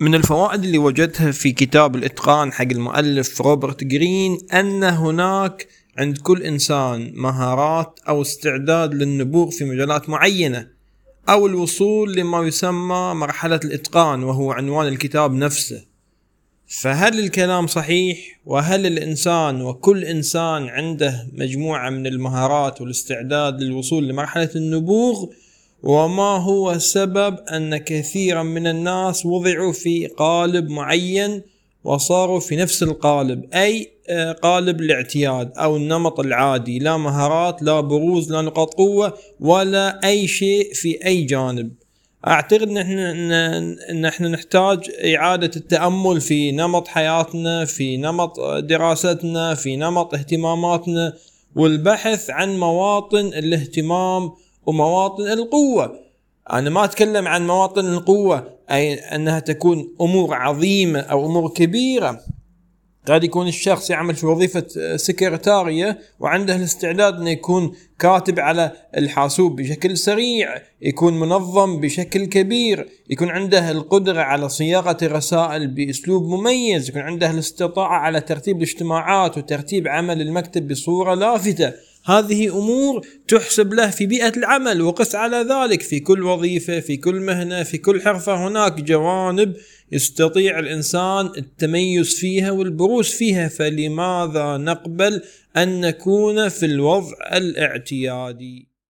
من الفوائد اللي وجدتها في كتاب الإتقان حق المؤلف روبرت جرين أن هناك عند كل إنسان مهارات أو استعداد للنبوغ في مجالات معينة أو الوصول لما يسمى مرحلة الإتقان وهو عنوان الكتاب نفسه. فهل الكلام صحيح؟ وهل الإنسان وكل إنسان عنده مجموعة من المهارات والاستعداد للوصول لمرحلة النبوغ؟ وما هو سبب أن كثيرا من الناس وضعوا في قالب معين وصاروا في نفس القالب أي آه، قالب الاعتياد أو النمط العادي لا مهارات لا بروز لا نقاط قوة ولا أي شيء في أي جانب. أعتقد إن إحنا إن إحنا نحتاج إعادة التأمل في نمط حياتنا في نمط دراستنا في نمط اهتماماتنا والبحث عن مواطن الاهتمام ومواطن القوة. أنا ما أتكلم عن مواطن القوة أي أنها تكون أمور عظيمة أو أمور كبيرة. قد يكون الشخص يعمل في وظيفة سكرتارية وعنده الاستعداد إنه يكون كاتب على الحاسوب بشكل سريع، يكون منظم بشكل كبير، يكون عنده القدرة على صياغة الرسائل بأسلوب مميز، يكون عنده الاستطاعة على ترتيب الاجتماعات وترتيب عمل المكتب بصورة لافتة، هذه أمور تحسب له في بيئة العمل وقس على ذلك. في كل وظيفة في كل مهنة في كل حرفة هناك جوانب يستطيع الإنسان التميز فيها والبروز فيها. فلماذا نقبل أن نكون في الوضع الاعتيادي؟